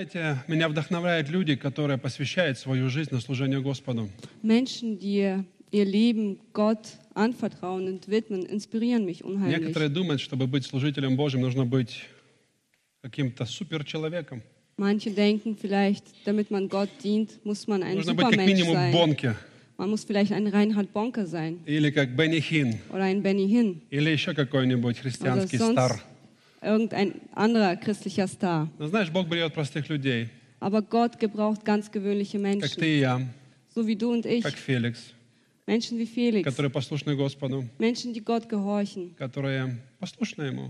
Знаете, меня вдохновляют люди, которые посвящают свою жизнь на служение Господу. Menschen, die ihr Leben Gott anvertrauen und widmen, inspirieren mich unheimlich. Некоторые думают, чтобы быть служителем Божьим, нужно быть каким-то суперчеловеком. Manche denken vielleicht, damit man Gott dient, muss man ein Нужно Supermensch минимум sein. Бонке, Man muss vielleicht ein Reinhard Bonke sein или как Бенни Хин, oder ein Benny Hinn или еще какой-нибудь oder христианский sonst стар. irgendein anderer christlicher Star. Но знаешь, Бог берет простых людей, Aber Gott gebraucht ganz gewöhnliche как Menschen, ты и я, so wie du und ich. как Феликс, Menschen wie Felix, которые послушны Господу, Menschen, die Gott gehorchen, которые послушны Ему,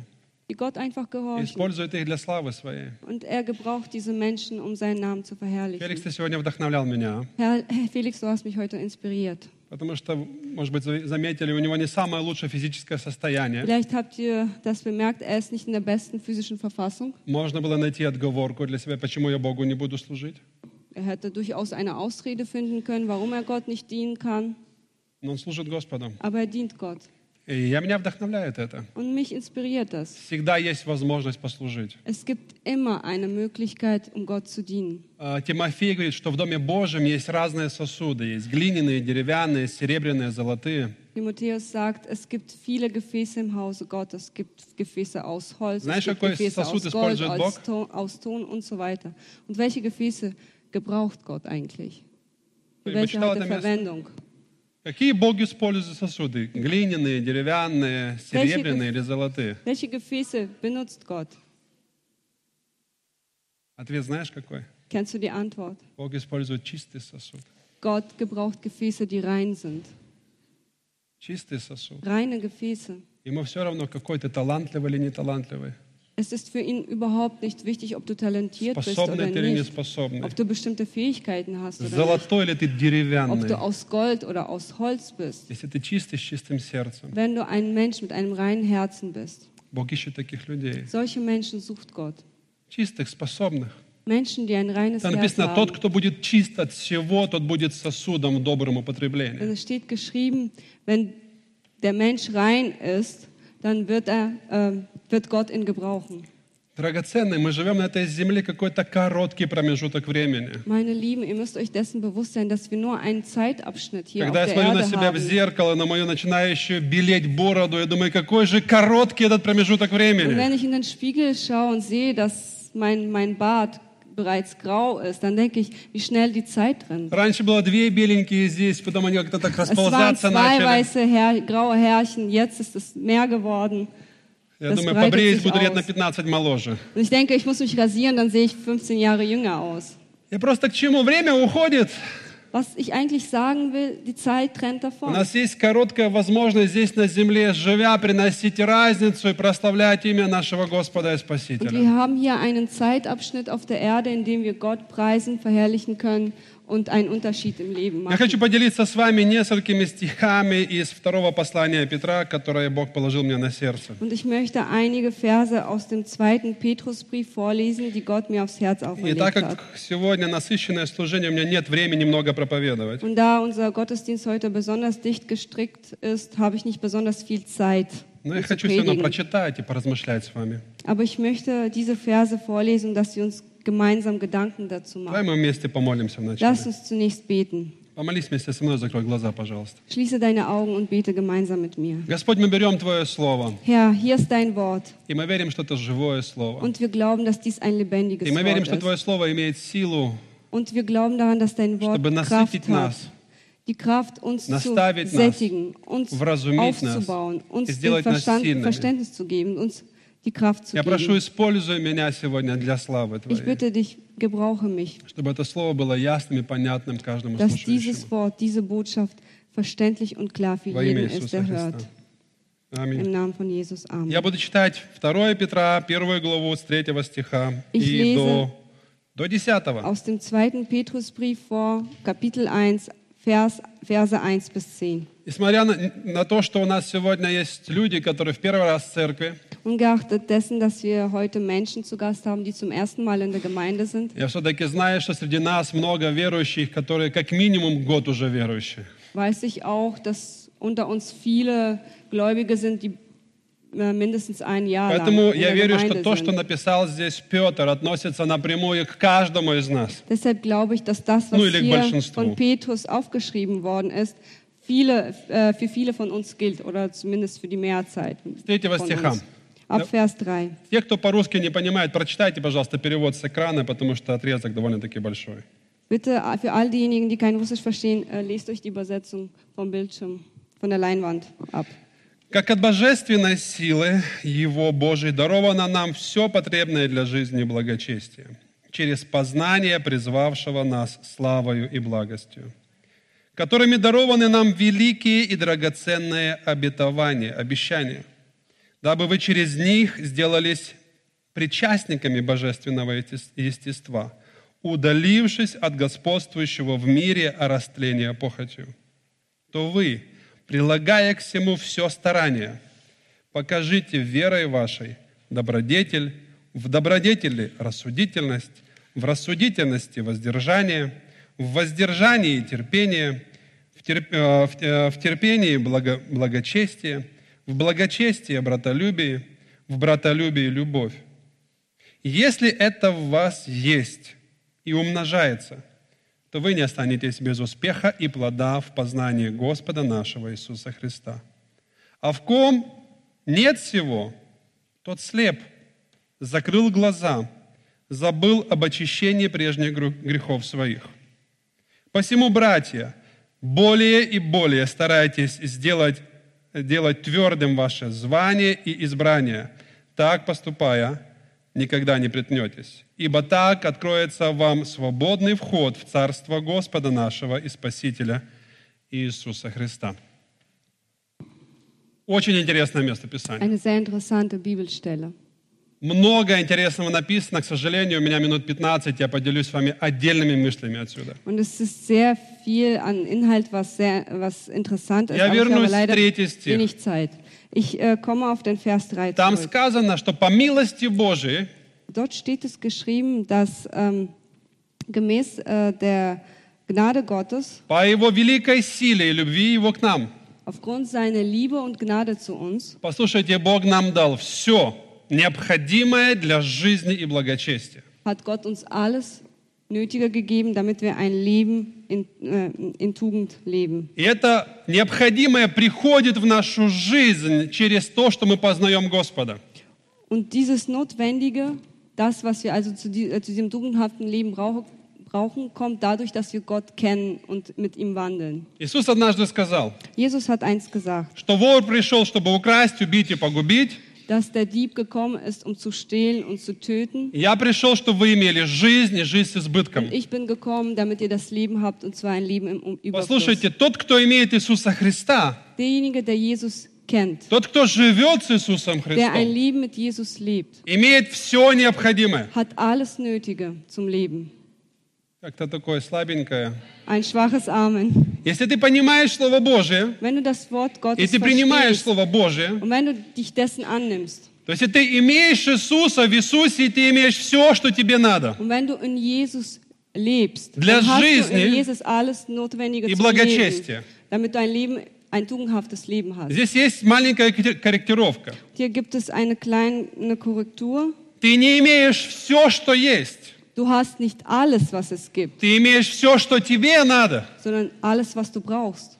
die Gott einfach и gehorchen. используют их для славы Своей. Und er gebraucht diese Menschen, um seinen Namen zu Феликс, verherrlichen. ты сегодня вдохновлял меня, Herr, Herr Felix, du hast mich heute inspiriert. Потому что, может быть, заметили, у него не самое лучшее физическое состояние. Vielleicht habt ihr das bemerkt, er ist nicht in der besten physischen Verfassung. Можно было найти отговорку для себя, почему я Богу не буду служить. Er hätte durchaus eine Ausrede finden können, warum er Gott nicht dienen kann. Но он служит Господу. Aber er dient Gott. И я, меня вдохновляет это. Und mich inspiriert das. Всегда есть возможность послужить. Es gibt immer eine Möglichkeit, um Gott zu dienen. А, Тимофей говорит, что в Доме Божьем есть разные сосуды. Есть глиняные, деревянные, серебряные, золотые. Timotheus sagt, es gibt viele Gefäße im Hause Gottes. Es gibt Gefäße aus Holz, Знаешь, es gibt Gefäße aus Gold, aus? Ton, aus Ton und so weiter. Und welche Gefäße gebraucht Gott eigentlich? Für welche hat er это место. Какие Бог использует сосуды? Глиняные, деревянные, серебряные или золотые? Welche Gefäße benutzt Gott? Ответ знаешь какой? Kennst du die Antwort? Бог использует чистый сосуд. Gott gebraucht Gefäße, die rein sind. Чистый сосуд. Reine Gefäße. Ему все равно, какой ты талантливый или не талантливый. Es ist für ihn überhaupt nicht wichtig, ob du talentiert bist oder Способный ты или не nicht, способный. ob du bestimmte Fähigkeiten hast oder nicht, Золотой или ты ob деревянный. du aus Gold oder aus Holz bist. Если ты чистый, с чистым сердцем. Wenn du ein Mensch mit einem reinen Herzen bist. Бог ищет таких людей. Solche Menschen sucht Gott. Чистых, способных. Menschen, die ein reines Там Herz написано, тот, haben. кто будет чист от всего, тот будет сосудом в добром Denn употреблении. es steht geschrieben, wenn der Mensch rein ist, dann wird, er, ähm, wird Gott ihn gebrauchen. Драгоценные, мы живем на этой земле какой-то короткий промежуток времени. Meine Lieben, ihr müsst euch dessen bewusst sein, dass wir nur einen Zeitabschnitt hier Когда auf я der смотрю на Erde себя в haben. зеркало, на мою начинающую белеть бороду, я думаю, какой же короткий этот промежуток Und времени. wenn ich in den Spiegel schaue und sehe, dass mein, mein Bart bereits grau ist, dann denke ich, wie schnell die Zeit rennt. Раньше было две беленькие здесь, потом они как-то так Es waren расползаться zwei начали. weiße Her graue Härchen, jetzt ist es mehr geworden. Я das думаю, breitet побреюсь, sich буду лет aus. на 15 моложе. Und ich denke, ich muss mich rasieren, dann sehe ich 15 Jahre jünger aus. Я просто к чему? Время уходит. Was ich eigentlich sagen will, die Zeit rennt У davon. нас есть короткая возможность здесь на земле, живя, приносить разницу и прославлять имя нашего Господа и Und Спасителя. wir haben hier einen Zeitabschnitt auf der Erde, in dem wir Gott preisen, verherrlichen können und einen Unterschied im Leben Я хочу machen. поделиться с вами несколькими стихами из второго послания Петра, которые Бог положил мне на сердце. Und ich möchte einige Verse aus dem zweiten Petrusbrief vorlesen, die Gott mir aufs Herz И auferlegt так hat. как сегодня насыщенное служение, у меня нет времени много проповедовать. Und da unser Gottesdienst heute besonders dicht gestrickt ist, habe ich nicht besonders viel Zeit. Но um я zu хочу все равно predigen. прочитать и поразмышлять с вами. Aber ich möchte diese Verse vorlesen, dass wir uns gemeinsam Gedanken dazu Давай machen. мы вместе помолимся вначале. Lass uns zunächst beten. Помолись вместе со мной, закрой глаза, пожалуйста. Schließe deine Augen und bete gemeinsam mit mir. Господь, мы берем Твое Слово, Herr, hier ist dein Wort. и мы верим, что это живое Слово. Und wir glauben, dass dies ein lebendiges И мы верим, что Wort ist. Твое Слово имеет силу, Und wir glauben daran, dass dein Wort чтобы Kraft насытить hat. нас, Die Kraft, uns zu наставить нас, sättigen, uns вразумить нас aufzubauen, и uns den сделать нас Verstand, сильными. Verständnis zu geben, uns die Kraft zu Я прошу, geben. используй меня сегодня для славы Ich Твоей, bitte dich, gebrauche mich, чтобы это Слово было ясным и понятным каждому dass слушающему. dieses Wort, diese Botschaft verständlich und klar für Во имя jeden ist, Иисуса der Христа. hört. Аминь. Im Namen von Jesus. Amen. Я буду читать 2 Петра, первую главу с 3 стиха Ich и lese до, до 10. Aus dem zweiten Petrusbrief vor, Kapitel 1, Vers, Verse 1 bis 10. Несмотря на, на то, что у нас сегодня есть люди, которые в первый раз в церкви, Ungeachtet dessen, dass wir heute Menschen zu Gast haben, die zum ersten Mal in der Gemeinde sind, я все-таки знаю, что среди нас много верующих, которые как минимум год уже верующие. weiß ich auch, dass unter uns viele Gläubige sind, die äh, mindestens ein Jahr lang Поэтому in я der верю, что Gemeinde то, что sind. написал здесь Петр, относится напрямую к каждому из нас. Deshalb glaube ich, dass das, was Ну, или к hier большинству. von Petrus aufgeschrieben worden ist, viele, äh, für viele von uns gilt oder zumindest für die Mehrheit третьего von стиха. uns. Ab Vers 3. Те, кто по-русски не понимает, прочитайте, пожалуйста, перевод с экрана, потому что отрезок довольно-таки большой. Bitte für all diejenigen, die kein Russisch verstehen, äh, lest euch die Übersetzung vom Bildschirm, von der Leinwand ab. Как от божественной силы Его Божией даровано нам все потребное для жизни и благочестия, через познание призвавшего нас славою и благостью, которыми дарованы нам великие и драгоценные обетования, обещания, дабы вы через них сделались причастниками божественного естес- естества, удалившись от господствующего в мире растления похотью. То вы, прилагая к всему все старание, покажите верой вашей добродетель, в добродетели рассудительность, в рассудительности воздержание, в воздержании терпение, в, э, э, терпении благо- благочестие, в благочестии братолюбие, в братолюбии любовь. Если это в вас есть и умножается, то вы не останетесь без успеха и плода в познании Господа нашего Иисуса Христа. А в ком нет всего, тот слеп, закрыл глаза, забыл об очищении прежних грехов своих. Посему, братья, более и более старайтесь сделать, делать твердым ваше звание и избрание. Так поступая, никогда не притнетесь. Ибо так откроется вам свободный вход в Царство Господа нашего и Спасителя Иисуса Христа. Очень интересное место Писания. Много интересного написано. К сожалению, у меня минут 15. Я поделюсь с вами отдельными мыслями отсюда. Und es ist sehr viel an Inhalt, was, sehr, was interessant ist. Я вернусь в третий стих. wenig Zeit. Ich äh, komme auf den Vers 3 Там zurück. сказано, что по милости Божией Dort steht es geschrieben, dass ähm, gemäß äh, der Gnade Gottes, по Его великой силе и любви Его к нам. aufgrund seiner Liebe und Gnade zu uns, Послушайте, Бог нам дал все необходимое для жизни и благочестия. hat Gott uns alles Nötige gegeben, damit wir ein Leben in, äh, in Tugend leben. И это необходимое приходит в нашу жизнь через то, что мы познаем Господа. Und dieses Notwendige, das, was wir also zu, äh, zu diesem tugendhaften Leben brauchen, brauchen, kommt dadurch, dass wir Gott kennen und mit ihm wandeln. Иисус однажды сказал, Jesus hat eins gesagt, что вор пришел, чтобы украсть, убить и погубить. dass der Dieb gekommen ist, um zu stehlen und zu töten. Я пришел, чтобы вы имели жизнь и жизнь с избытком. Ich bin gekommen, damit ihr das Leben habt, und zwar ein Leben im Um- Überfluss. Послушайте, тот, кто имеет Иисуса Христа, Derjenige, der Jesus kennt, тот, кто живет с Иисусом der ein Христом, Leben mit Jesus lebt, имеет все необходимое. hat alles Nötige zum Leben. Как-то такое слабенькое. Ein schwaches Amen. Если ты понимаешь Слово Божие, Wenn du das Wort и Gottes ты принимаешь Слово Божие, und wenn du dich dessen annimmst то есть ты имеешь Иисуса в Иисусе, и ты имеешь все, что тебе надо. und wenn du in Jesus lebst, Для жизни in Jesus alles Notwendige и благочестия. Leben, damit du ein Leben, ein tugendhaftes Leben hast. Здесь есть маленькая кор- корректировка. Hier gibt es eine kleine Korrektur. Ты не имеешь все, что есть. Du hast nicht alles, was es gibt, Ты имеешь все, что тебе надо sondern alles, was du brauchst.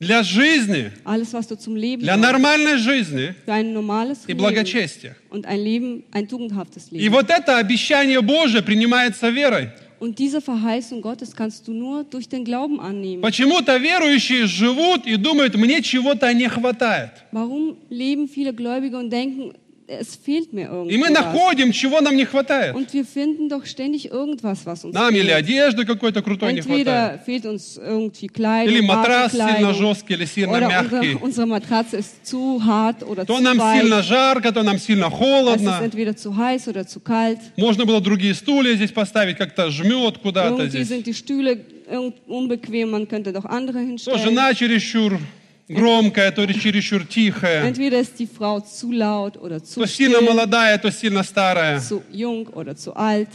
для жизни, Alles, was du zum Leben для нормальной жизни Für ein normales и благочестия. und ein Leben, ein tugendhaftes И Leben. вот это обещание Божие принимается верой. Und diese Verheißung Gottes kannst du nur durch den Glauben annehmen. Почему-то верующие живут и думают, мне чего-то не хватает. Warum leben viele Gläubige und denken, es fehlt mir И мы находим, чего нам не хватает. Und wir finden doch ständig irgendwas, was uns Нам или fehlt. одежды какой-то крутой не хватает. Entweder fehlt uns irgendwie Kleidung, Или матрас сильно жесткий или сильно oder мягкий. unsere, unsere Matratze ist zu hart oder То zu нам weich. сильно жарко, то нам сильно Es ist холодно. entweder zu heiß oder zu kalt. Можно было другие стулья здесь поставить, как-то жмет куда-то здесь. sind die Stühle unbequem, man könnte doch andere То жена чересчур громкая, то чересчур тихая. Entweder ist die Frau zu laut oder zu То сильно молодая, то сильно старая. zu jung oder zu alt.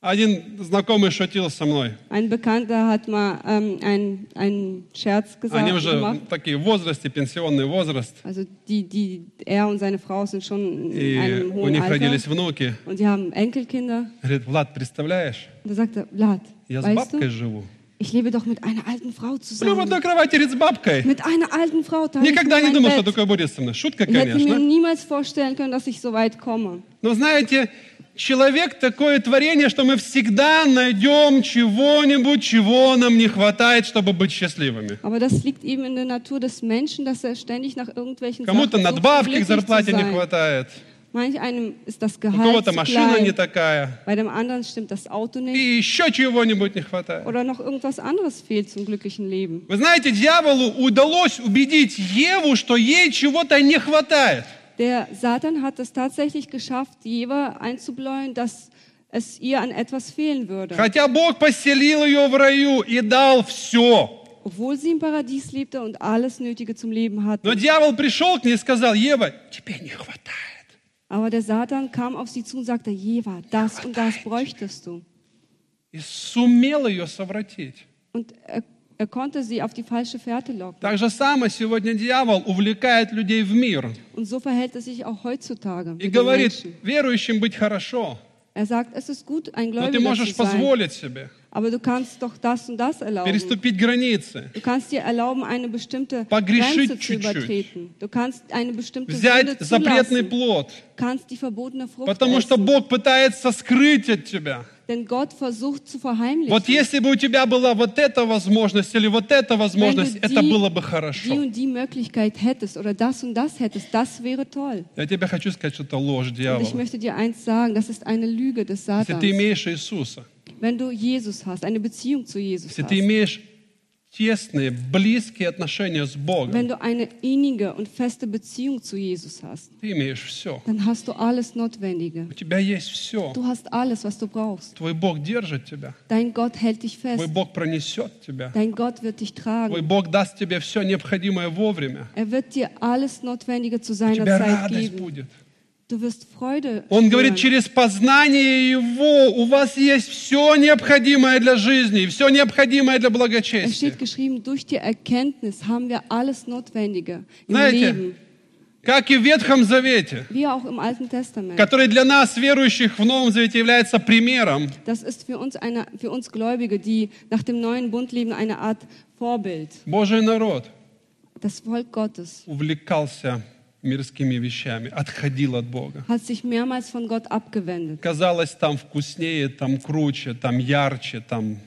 Один знакомый шутил со мной. Ein Bekannter hat mal ähm, einen, einen Scherz gesagt, Они уже gemacht. такие в возрасте, пенсионный возраст. Also die, die, er und seine Frau sind schon in И einem у hohen них Alter родились внуки. und sie haben Enkelkinder. Говорит, Влад, представляешь, Und er, Vlad, я с бабкой du, живу. Ich lebe doch mit einer alten Frau Сплю в одной zusammen. кровати с бабкой. Mit einer alten Frau teile ich Никогда не думал, что Bett. такое будет со мной. Шутка, Ich hätte mir конечно. niemals vorstellen können, dass ich so weit komme. Но знаете, человек такое творение, что мы всегда найдем чего-нибудь, чего нам не хватает, чтобы быть счастливыми. Aber das liegt eben in der Natur des Menschen, dass er ständig nach irgendwelchen Кому-то um надбавки к зарплате не хватает. Manch einem ist das У Gehalt кого-то zu машина не klein, такая. bei dem anderen stimmt das Auto nicht И еще чего-нибудь не хватает. oder noch irgendwas anderes fehlt zum glücklichen Leben. Вы знаете, дьяволу удалось убедить Еву, что ей чего-то не хватает. Der Satan hat es tatsächlich geschafft, Jeva einzubläuen, dass es ihr an etwas fehlen würde. Хотя Бог поселил ее в раю и дал все. Obwohl sie im Paradies lebte und alles Nötige zum Leben Но hatte. дьявол пришел к ней и сказал, Ева, тебе не хватает. Aber der Satan kam auf sie zu und sagte, Jeva, das und das bräuchtest du. И сумел ее совратить. Und er, er konnte sie auf die falsche Fährte locken. Так же самое сегодня дьявол увлекает людей в мир Und so verhält es sich auch heutzutage и mit den говорит, Menschen. верующим быть хорошо, Er sagt, es ist gut, ein но ты Gläubiger можешь zu sein, позволить себе Aber du kannst doch das und das erlauben. переступить границы, Du kannst dir erlauben, eine bestimmte Погрешить Grenze zu чуть-чуть. übertreten. Du kannst eine bestimmte взять Sünde запретный плод, Du kannst die verbotene Frucht потому что essen. Бог пытается скрыть от тебя. Denn Gott versucht zu verheimlichen. Вот если бы у тебя была вот эта возможность или вот эта возможность, это die, было бы die хорошо. und die Möglichkeit hättest oder das und das hättest, das wäre toll. Я тебе хочу сказать, что это ложь Und ich дьявола. möchte dir eins sagen, das ist eine Lüge des Если ты имеешь Иисуса, Wenn du Jesus hast, eine Beziehung zu Jesus если ты hast, имеешь тесные, близкие отношения с wenn Богом, du eine innige und feste Beziehung zu Jesus hast, ты имеешь все. dann hast du alles Notwendige. У тебя есть все. Du hast alles, was du brauchst. Твой Бог держит тебя. Dein Gott hält dich Твой fest. Бог пронесет тебя. Dein Gott wird dich Твой tragen. Бог даст тебе все необходимое вовремя. Er wird dir alles Notwendige zu У seiner тебя Zeit радость geben. будет. Он говорит, через познание Его у вас есть все необходимое для жизни, все необходимое для благочестия. Знаете, Как и в Ветхом Завете, который для нас, верующих в Новом Завете, является примером, Das ist für uns, eine, für uns Gläubige, die nach dem neuen Bund leben, eine Art Vorbild. Божий народ Das Volk Gottes увлекался мирскими вещами, отходил от Бога. hat sich mehrmals von Gott abgewendet. Казалось, там вкуснее, там круче, там ярче, там...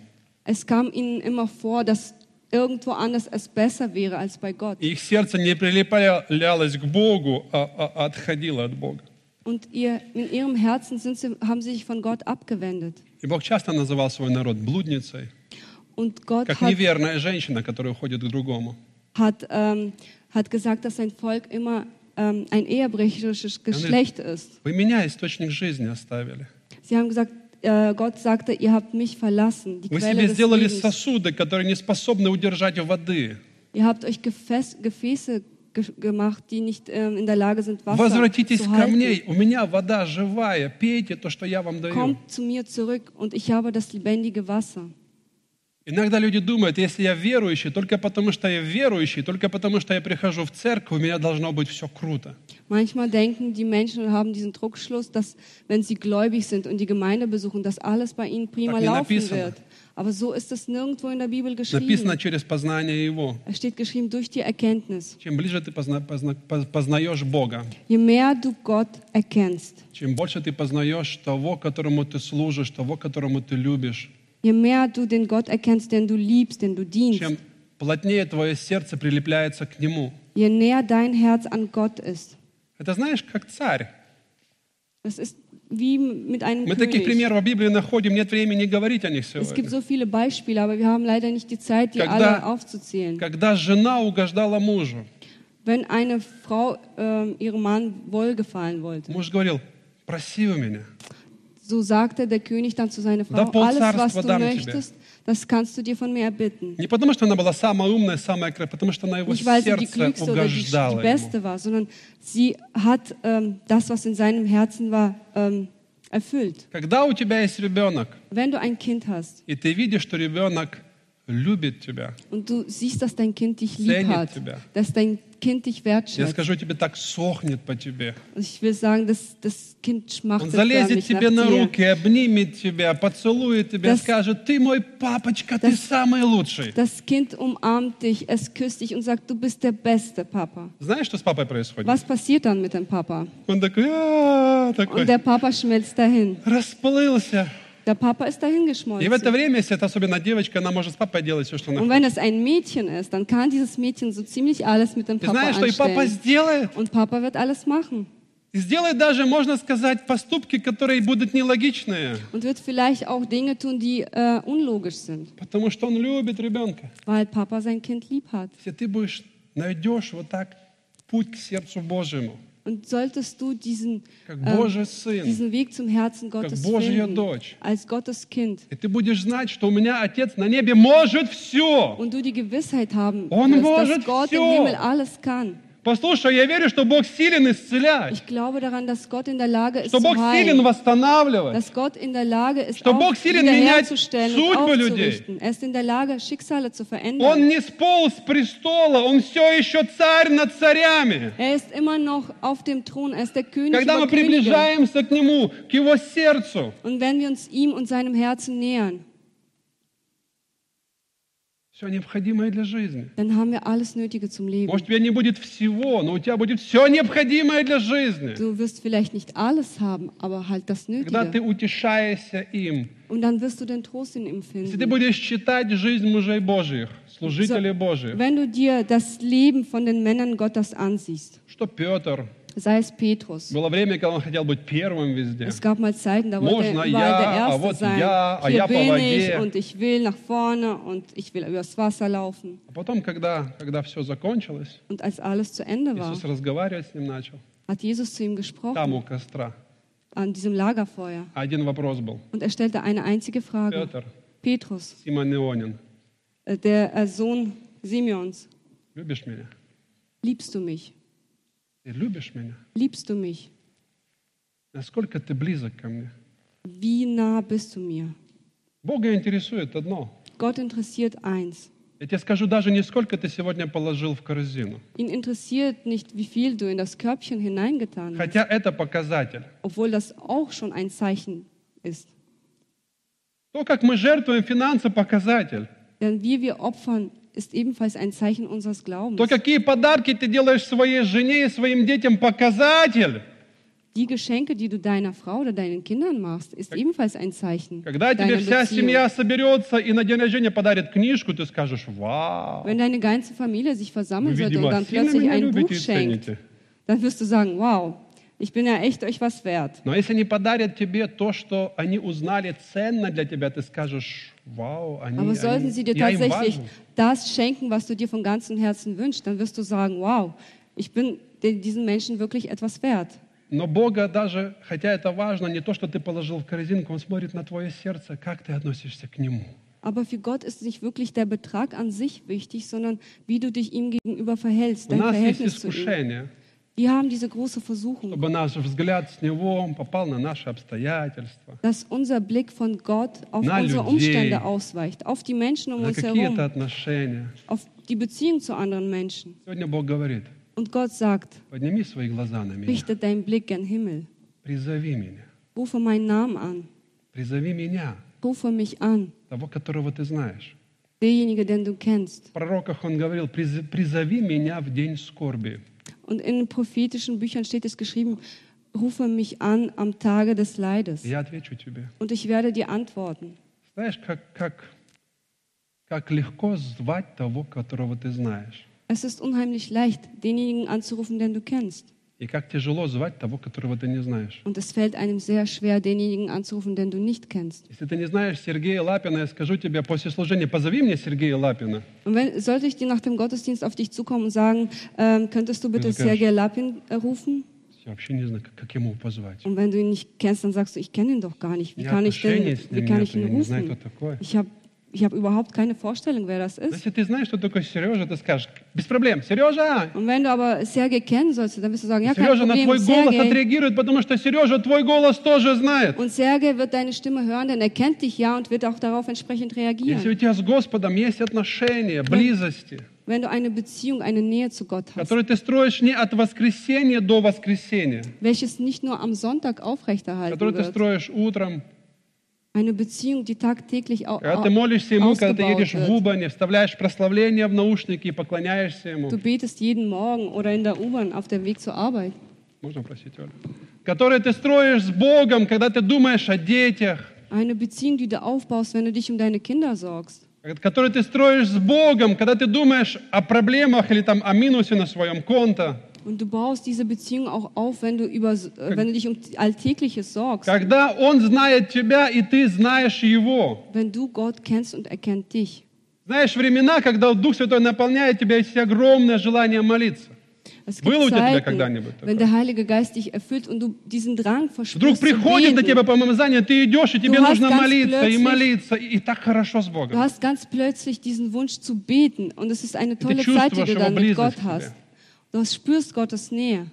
Es kam ihnen immer vor, dass irgendwo anders es besser wäre als bei Gott. Их сердце не прилеплялось к Богу, а, а отходило от Бога. Und ihr, in ihrem Herzen sind sie, haben sie sich von Gott abgewendet. И Бог часто называл свой народ блудницей, Und Gott как hat, неверная женщина, которая уходит к другому. hat, ähm, hat gesagt, dass sein Volk immer ähm, ein ehebrecherisches Geschlecht ist. Вы меня источник жизни оставили. Sie haben gesagt, äh, Gott sagte, ihr habt mich verlassen, die Вы Quelle себе des сделали Lebens. сосуды, которые не способны удержать воды. Ihr habt euch Gefäß, Gefäße ge gemacht, die nicht ähm, in der Lage sind, Wasser Возвратитесь zu ко мне, halten. у меня вода живая, пейте то, что я вам даю. Kommt zu mir zurück und ich habe das lebendige Wasser. Иногда люди думают, если я верующий, только потому что я верующий, только потому что я прихожу в церковь, у меня должно быть все круто. Manchmal denken die Menschen und haben diesen Druckschluss, dass wenn sie gläubig sind und die Gemeinde besuchen, dass alles bei ihnen prima laufen написано. wird. Aber so ist es nirgendwo in der Bibel Написано geschrieben. через познание Его. Es steht geschrieben durch die Erkenntnis. Чем ближе ты позна- позна- поз- познаешь Бога, Je mehr du Gott erkennst, чем больше ты познаешь того, которому ты служишь, того, которому ты любишь, je mehr du den Gott erkennst, den du liebst, den du dienst, чем плотнее твое сердце прилепляется к Нему. je näher dein Herz an Gott ist. Это знаешь, как царь. Das ist wie mit einem Мы таких König. примеров в Библии находим, нет времени говорить о них Es gibt сегодня. so viele Beispiele, aber wir haben leider nicht die Zeit, die Когда- alle aufzuzählen. Когда жена угождала мужу, Wenn eine Frau ähm, ihrem Mann wohlgefallen wollte, муж говорил, проси у меня. so sagte der König dann zu seiner Да Frau, alles, was полцарства du дам тебе». möchtest, das kannst du dir von mir erbitten. Не потому, что она была самая умная, самая красивая, потому что она его Nicht, weil sie die сердце klügste oder die, die угождала ему. beste war, sondern sie hat ähm, das, was in seinem Herzen war, ähm, erfüllt. Когда у тебя есть ребенок, Wenn du ein Kind hast и ты видишь, что ребенок любит тебя, und du siehst, dass dein Kind dich lieb Ценит hat, тебя. dass dein Kind dich я wertschätzt. скажу тебе, так сохнет по тебе. Ich will sagen, dass das Kind Он schmachtet залезет förmlich тебе на nach dir. руки, обнимет тебя, поцелует тебя, Das- скажет, ты мой папочка, ты Das- самый лучший. Das Kind umarmt dich, es küsst dich und sagt, du bist der beste Papa. Знаешь, что с папой происходит? Was passiert dann mit dem Papa? Он такой, «А, такой, Und der Papa schmilzt dahin. расплылся. Der Papa ist dahin И в geschmolzen. это время, если это особенно девочка, она может с папой делать все, что она Und хочет. wenn es ein Mädchen ist, dann kann dieses Mädchen so ziemlich alles mit dem Ты Papa знаешь, что и папа anstellen. сделает? Und Papa wird alles machen. И сделает даже, можно сказать, поступки, которые будут нелогичные. Und wird vielleicht auch Dinge tun, die äh, unlogisch sind, Потому что он любит ребенка. weil Papa sein Kind lieb hat. Если ты будешь, найдешь вот так путь к сердцу Божьему, Und solltest du diesen, как ähm, Божий сын, diesen Weg zum Herzen Gottes Божья finden, дочь. als Gottes Kind, и ты будешь знать, что у меня Отец на небе может все. und du die Gewissheit haben Он wirst, может dass Gott всё. im Himmel alles kann. Послушай, я верю, что Бог силен исцелять, Ich glaube daran, dass Gott in der Lage ist что Бог силен heilen, восстанавливать. dass Gott in der Lage ist, Что Бог силен менять судьбы людей. aufzurichten. Er ist in der Lage, Schicksale zu Он не сполз с престола, он все еще царь над царями. Er ist immer noch auf dem Thron, er ist der König Когда мы приближаемся к Нему, к Его сердцу, Und wenn wir uns ihm und seinem Herzen nähern, все необходимое для жизни. dann haben wir alles Nötige zum Leben. Может, у тебя не будет всего, но у тебя будет все необходимое для жизни. Du wirst vielleicht nicht alles haben, aber halt das Когда ты Nötige. утешаешься им, Und dann wirst du den Trost in ihm если ты finden. будешь читать жизнь мужей Божьих, служителей Божьих, Wenn du dir das Leben von den Männern Gottes ansiehst, что Петр, sei es Petrus, было время, когда он хотел быть первым везде. Es gab mal Zeiten, da wollte Можно er überall я, der а Erste вот sein. я, а Hier я по bin воде. ich und ich will nach vorne und ich will übers Wasser laufen. А потом, когда, когда все закончилось, Und als alles zu Ende war, Иисус разговаривать с ним начал, hat Jesus zu ihm там gesprochen, у костра. an diesem Lagerfeuer. Один вопрос был. Und er stellte eine einzige Frage. Петр, Petrus, Симон Ионин, äh, der äh, Sohn Simeons, любишь меня? liebst du mich? Ты любишь меня? Liebst du mich? Насколько ты близок ко мне? Wie nah bist du mir? Бога интересует одно. Gott interessiert eins. Я тебе скажу даже не сколько ты сегодня положил в корзину. Ihn interessiert nicht, wie viel du in das Körbchen hineingetan hast, Хотя это показатель. obwohl das auch schon ein Zeichen ist. То, как мы жертвуем финансы, показатель. Denn wie wir opfern, ist ebenfalls ein Zeichen unseres Glaubens. То, какие подарки ты делаешь своей жене и своим детям, показатель. Die Geschenke, die du deiner Frau oder deinen Kindern machst, ist ebenfalls ein Zeichen Когда тебе deiner вся Beziehung. семья соберется и на день рождения подарит книжку, ты скажешь, вау, Wenn deine ganze Familie sich вы, versammeln sollte und видимо, dann сильно plötzlich меня ein Buch любите и schenkt, цените. dann wirst du sagen, wow, ich bin ja echt euch was wert. Но если они подарят тебе то, что они узнали ценно для тебя, ты скажешь, вау, они, Aber sollten они- sie dir я им tatsächlich важен. das schenken, was du dir von ganzem Herzen wünschst, dann wirst du sagen, wow, ich bin den- diesen Menschen wirklich etwas wert. Но Бога даже, хотя это важно, не то, что ты положил в корзинку, Он смотрит на твое сердце, как ты относишься к Нему. Aber für Gott ist nicht wirklich der Betrag an sich wichtig, sondern wie du dich ihm gegenüber verhältst, У dein нас есть Verhältnis zu ihm. Wir haben diese große Versuchung, чтобы наш взгляд с Него попал на наши обстоятельства, dass unser Blick von Gott auf Na, unsere людей. Umstände ausweicht, auf die Menschen um на uns herum, отношения. auf die Beziehung zu anderen Menschen. Сегодня Бог говорит, Und Gott sagt, подними свои глаза на меня, richte deinen Blick gen Himmel, призови меня, rufe meinen Namen an, призови меня, rufe mich an, того, которого ты знаешь. derjenige, den du kennst. В пророках он говорил, «Приз- призови меня в день скорби. Und in den prophetischen Büchern steht es geschrieben, rufe mich an am Tage des Leides Я отвечу тебе. und ich werde dir antworten. Знаешь, как, как, как легко звать того, которого ты знаешь. Es ist unheimlich leicht, denjenigen anzurufen, den du kennst. Und es fällt einem sehr schwer, denjenigen anzurufen, den du nicht kennst. Und wenn, sollte ich dir nach dem Gottesdienst auf dich zukommen und sagen, ähm, könntest du bitte Sergei Lapin äh, rufen? Und wenn du ihn nicht kennst, dann sagst du, ich kenne ihn doch gar nicht. Wie kann ich, denn, wie kann ich ihn rufen? Ich habe ich habe überhaupt keine Vorstellung, wer das Но ist. Если ты знаешь, что такое Сережа, ты скажешь, без проблем, Сережа, Und wenn du aber Sergei kennen sollst, dann wirst du sagen, ja, kein Сережа на Problem, твой голос Sergei. отреагирует, потому что Сережа твой голос тоже знает. Und Sergei wird deine Stimme hören, denn er kennt dich ja und wird auch darauf entsprechend Если reagieren. у тебя с Господом есть отношения, близости, Wenn du eine Beziehung, eine Nähe zu Gott hast, которые ты строишь не от воскресенья до воскресенья, welches nicht nur am Sonntag aufrechterhalten которые ты wird, строишь утром, eine Beziehung, die tagtäglich au когда ты молишься Ему, когда ты ausgebaut едешь в wird. Убане, вставляешь прославление в наушники и поклоняешься Ему. Du betest jeden Morgen oder in der U-Bahn auf dem Weg zur Arbeit. Можно просить, Оля? Которые ты строишь с Богом, когда ты думаешь о детях, Eine Beziehung, die du aufbaust, wenn du dich um deine Kinder sorgst. которые ты строишь с Богом, когда ты думаешь о проблемах или там о минусе на своем конто, Und du baust diese Beziehung auch auf, wenn du, über, äh, wenn du dich um Alltägliches sorgst. когда Он знает тебя и ты знаешь Его. Wenn du Gott kennst und er kennt dich. Знаешь, времена, когда Дух Святой наполняет тебя, есть огромное желание молиться. Es Было у gibt тебя Zeiten, когда-нибудь такое? wenn der Heilige Geist dich erfüllt und du diesen Drang Вдруг verspürst zu приходит на тебя beten. помазание, ты идешь, и тебе Du hast нужно ganz молиться и plötzlich- молиться, и, и так хорошо с Du Богом. hast ganz plötzlich diesen Wunsch zu beten und es ist eine ты tolle Zeit, die чувствуешь du dann его mit близость Gott к тебе. Du spürst Gottes Nähe.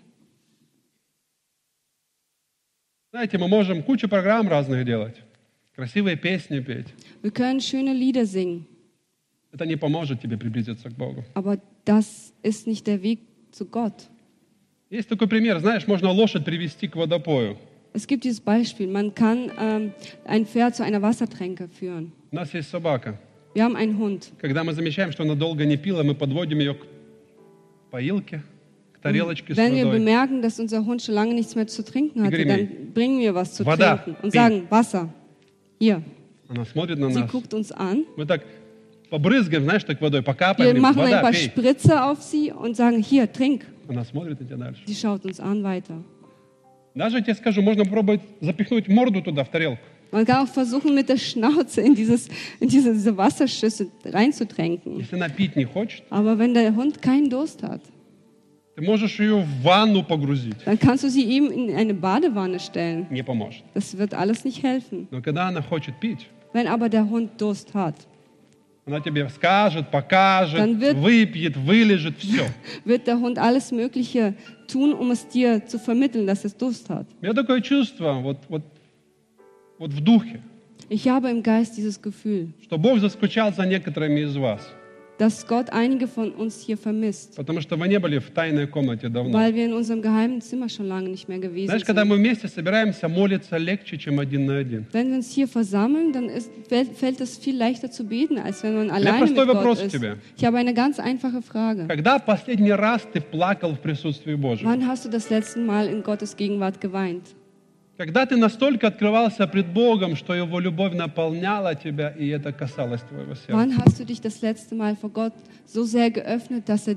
Знаете, мы можем кучу программ разных делать, красивые песни петь. Wir können schöne Lieder singen, Это не поможет тебе приблизиться к Богу. aber das ist nicht der Weg zu Gott. Есть такой пример, знаешь, можно лошадь привести к водопою. Es gibt dieses Beispiel, man kann ähm, ein Pferd zu einer Wassertränke führen. У нас есть собака. Wir haben einen Hund. Когда мы замечаем, что она долго не пила, мы подводим ее к поилке, к тарелочке с Wenn wir bemerken, dass unser Hund schon lange nichts mehr zu trinken hatte, dann bringen wir was zu Вода. trinken und sagen, Wasser, hier. Она смотрит на Sie нас. guckt uns an. Мы так побрызгаем, знаешь, так водой, Wir покапаем. говорим, machen ein Вода, paar пей. Spritze auf sie und sagen, hier, trink. Она смотрит на тебя дальше. Sie schaut uns an weiter. Даже я тебе скажу, можно попробовать запихнуть морду туда, в тарелку. Man kann auch versuchen, mit der Schnauze in, dieses, in diese, diese Wasserschüssel reinzutränken. Если она пить не хочет, Aber wenn der Hund keinen Durst hat, ты можешь ее в ванну погрузить. dann kannst du sie ihm in eine Badewanne stellen. Не поможет. Das wird alles nicht helfen. Но когда она хочет пить, Wenn aber der Hund Durst hat, она тебе скажет, покажет, Dann wird- выпьет, вылежит, все. wird der Hund alles Mögliche tun, um es dir zu vermitteln, dass es Durst hat. У меня такое чувство, вот, вот, вот в духе, Ich habe im Geist dieses Gefühl, что Бог заскучал за некоторыми из вас, dass Gott einige von uns hier vermisst, потому что вы не были в тайной комнате давно. weil wir in unserem geheimen Zimmer schon lange nicht mehr gewesen Знаешь, когда мы вместе собираемся, молиться легче, чем один на один. Wenn wir uns hier versammeln, dann ist, fällt, fällt es viel leichter zu beten, als wenn man alleine mit Gott ist. тебе. Ich habe eine ganz einfache Frage. Когда последний раз ты плакал в присутствии Божьем? Wann hast du das letzte Mal in Gottes Gegenwart geweint? Когда ты настолько открывался пред Богом, что Его любовь наполняла тебя, и это касалось твоего сердца. Wann hast du dich das letzte Mal vor Gott so sehr geöffnet, dass er,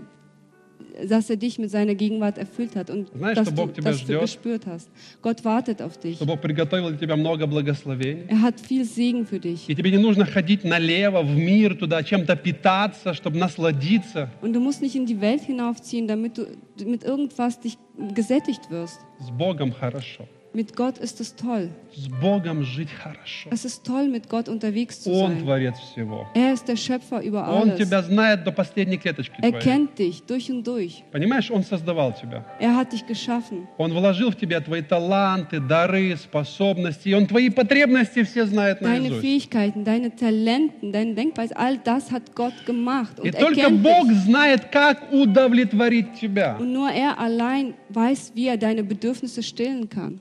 dass er dich mit seiner Gegenwart erfüllt hat und Знаешь, dass du, dass du gespürt hast? Gott wartet auf dich. Бог приготовил для тебя много благословений. Er hat viel Segen für dich. И тебе не нужно ходить налево, в мир, туда, чем-то питаться, чтобы насладиться. Und du musst nicht in die Welt hinaufziehen, damit du mit irgendwas dich gesättigt wirst. С Богом хорошо. Mit Gott ist es toll. С Богом жить хорошо. Es ist toll, mit Gott unterwegs zu Он sein. творец всего. Er ist der Schöpfer über Он alles. тебя знает до последней клеточки Er твоей. kennt dich durch und durch. Понимаешь, Он создавал тебя. Er hat dich geschaffen. Он вложил в тебя твои таланты, дары, способности. И Он твои потребности все знает Deine наизусть. Fähigkeiten, deine Talenten, deine Denkweise, all das hat Gott gemacht. И Und er только kennt Бог dich. знает, как удовлетворить тебя. Und nur er allein weiß, wie er deine Bedürfnisse stillen kann.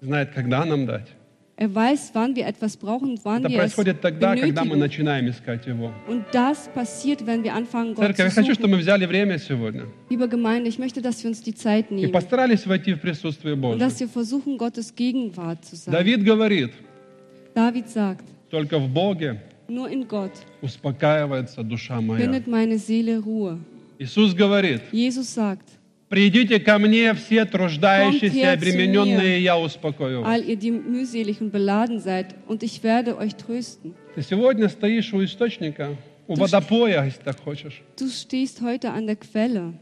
знает, когда нам дать. Er weiß, wann wir etwas brauchen und wann Это wir происходит тогда, когда мы benötigen. начинаем искать Его. Und das passiert, wenn wir anfangen, Gott Церковь, я хочу, чтобы мы взяли время сегодня Liebe Gemeinde, ich möchte, dass wir uns die Zeit и nehmen постарались войти в присутствие und Божье. dass wir versuchen, Gottes Gegenwart zu sein. Давид говорит, David sagt, только в Боге Nur in Gott успокаивается душа моя. findet meine Seele Ruhe. Иисус говорит, Jesus sagt, придите ко мне все труждающиеся и обремененные, я успокою вас. Ты сегодня стоишь у источника, у водопоя, если так хочешь. Du stehst heute an der Quelle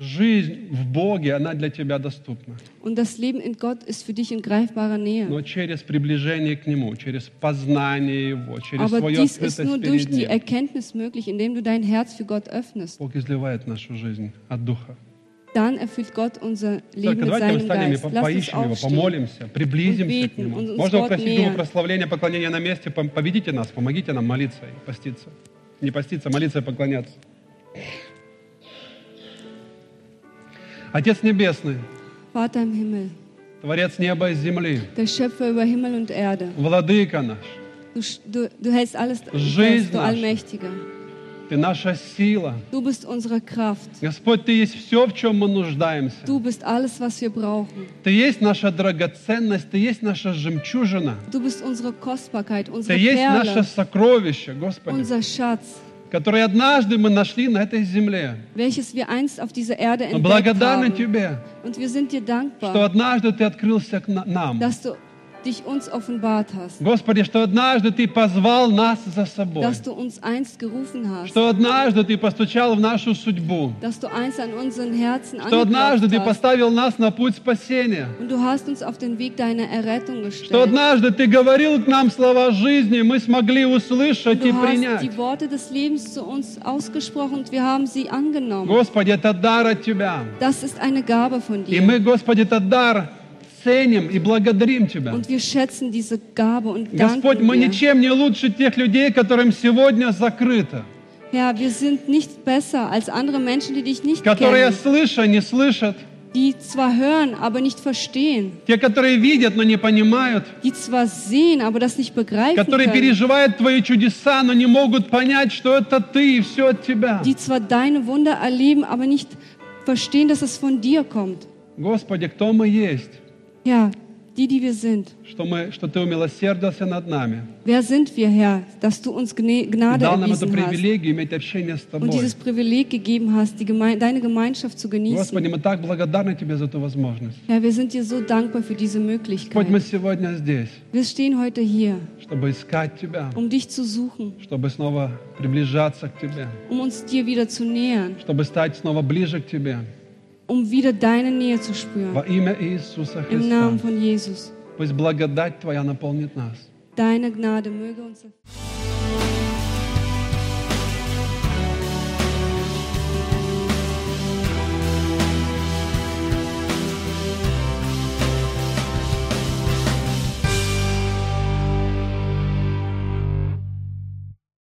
Жизнь в Боге, она для тебя доступна. und das Leben in Gott ist für dich in greifbarer Nähe. Но через приближение к Нему, через познание Его, через Aber свою dies ist nur durch die. Erkenntnis möglich, indem du dein Herz für Gott öffnest. Бог изливает нашу жизнь от Духа. Dann erfüllt Gott unser Leben Только mit seinem Geist. по- Lasst uns поищем Его, помолимся, приблизимся к Нему. Можно попросить nähern. прославления, поклонения на месте, поведите нас, помогите нам молиться и поститься. Не поститься, молиться и поклоняться. Отец Небесный, Vater im Himmel, Творец неба и земли, der Schöpfer über Himmel und Erde, Владыка наш, du, sch- du, du hältst alles Жизнь du наша. Ты наша сила. Du bist unsere Kraft. Господь, Ты есть все, в чем мы нуждаемся. Du bist alles, was wir brauchen. Ты есть наша драгоценность, Ты есть наша жемчужина. Du bist unsere Kostbarkeit, Ты unsere есть наше Perle, сокровище, Господи, unser Schatz, которое однажды мы нашли на этой земле. welches wir einst auf dieser Erde entdeckt благодарны haben. Тебе, Und wir sind dir что dankbar, однажды Ты открылся к на- нам. dass du dich uns offenbart hast, Господи, что однажды Ты позвал нас за собой. dass du uns einst gerufen hast, Что однажды Ты постучал в нашу судьбу. dass du einst an unseren Herzen Что однажды Ты поставил нас на путь спасения. Und du hast uns auf den Weg deiner Errettung Что gestellt. однажды Ты говорил к нам слова жизни, мы смогли услышать и Du hast принять. die Worte des Lebens zu uns ausgesprochen und wir haben sie angenommen. Господи, это дар от Тебя. Das ist eine Gabe von И dir. мы, Господи, этот дар ценим и благодарим Тебя. Господь, мы ничем не лучше тех людей, которым сегодня закрыто. Herr, wir sind nicht besser als andere Menschen, die dich nicht Которые, kennen, слыша, не слышат. die zwar hören, aber nicht verstehen, Те, которые видят, но не понимают. die zwar sehen, aber das nicht begreifen Которые können, переживают Твои чудеса, но не могут понять, что это Ты и все от Тебя. die zwar deine Wunder erleben, aber nicht verstehen, dass es von dir kommt. Господи, кто мы есть? Herr, die, die wir sind. Что, мы, что Ты умилосердился над нами. Wer sind wir, Herr, dass du uns Gne- И Gnade дал нам эту erwiesen hast привилегию иметь общение с und Тобой. dieses Privileg gegeben hast, die Geme deine Gemeinschaft zu Господи, genießen? мы так благодарны Тебе за эту возможность. Herr, wir sind dir so dankbar für diese Господь, мы Möglichkeit. сегодня здесь, Wir stehen heute hier, чтобы искать Тебя, um dich zu suchen, чтобы снова приближаться к Тебе, um uns dir wieder zu nähern, чтобы стать снова ближе к Тебе. um wieder deine Nähe zu Во spüren. имя Иисуса Im Христа. Namen von Jesus. Пусть благодать Твоя наполнит нас. Deine Gnade möge uns erfüllen.